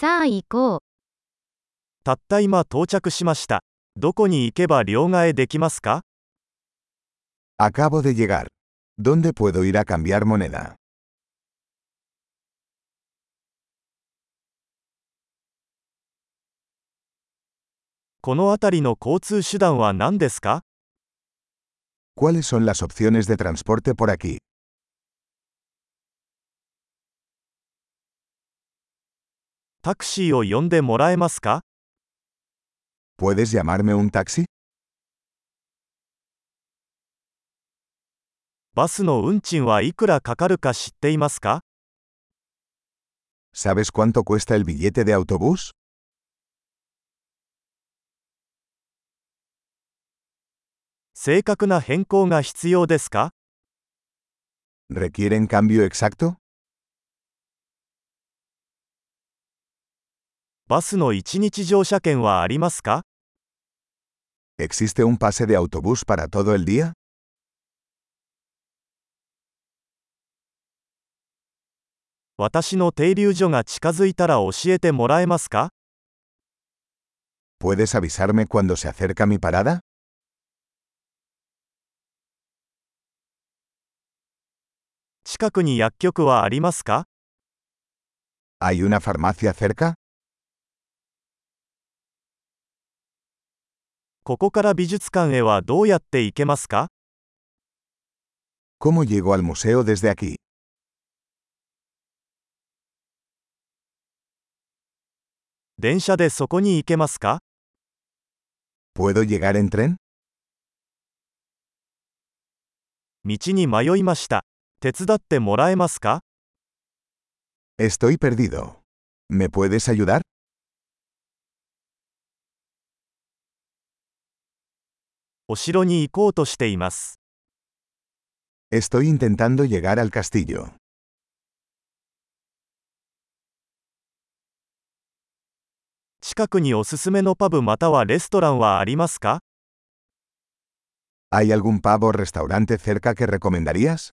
さあ行こう。たった今到着しました。どこに行けば両替できますか Acabo de llegar. ¿Dónde puedo ir a cambiar moneda? この辺りの交通手段は何ですか ¿Cuáles son las opciones de transporte por aquí? タクシーを呼んでもらえますか ¿Puedes llamarme un taxi? バスの運賃はいくらかかるか知っていますか ¿Sabes cuánto cuesta el billete de autobús? 正確な変更が必要ですか ¿Requieren cambio exacto? バスの一日乗車券はありますか ¿Existe un pase de autobús para todo el día? 私の停留所が近づいたら教えてもらえますか ¿Puedes avisarme cuando se acerca mi parada? 近くに薬局はありますか ¿Hay una farmacia cerca? ここから美術館へはどうやって行けますか ¿Cómo llego al museo desde aquí? 電車でそこに行けますか ¿Puedo llegar en tren? 道に迷いました。手伝ってもらえますか Estoy perdido. ¿Me puedes ayudar? お城に行こうとしています。Estoy intentando llegar al castillo. 近くにおすすめのパブまたはレストランはありますか ¿Hay algún pub o restaurante cerca que recomendarías?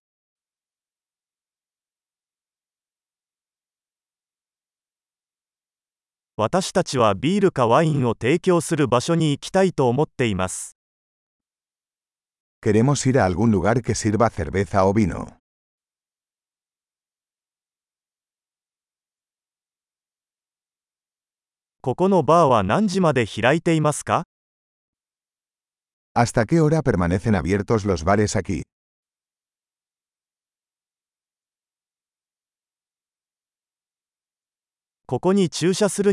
私たちはビールかワインを提供する場所に行きたいと思っています。Queremos ir a algún lugar que sirva cerveza o vino. ここのバーは何時まで開いていますか ¿Hasta qué hora permanecen abiertos los bares aquí? ここに駐車す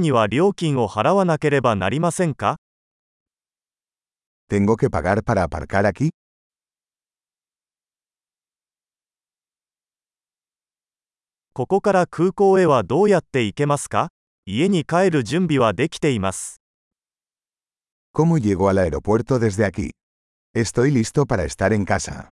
ここから空港へはどうやって行けますか家に帰る準備はできています。¿Cómo llego al aeropuerto desde aquí? Estoy listo para estar en casa.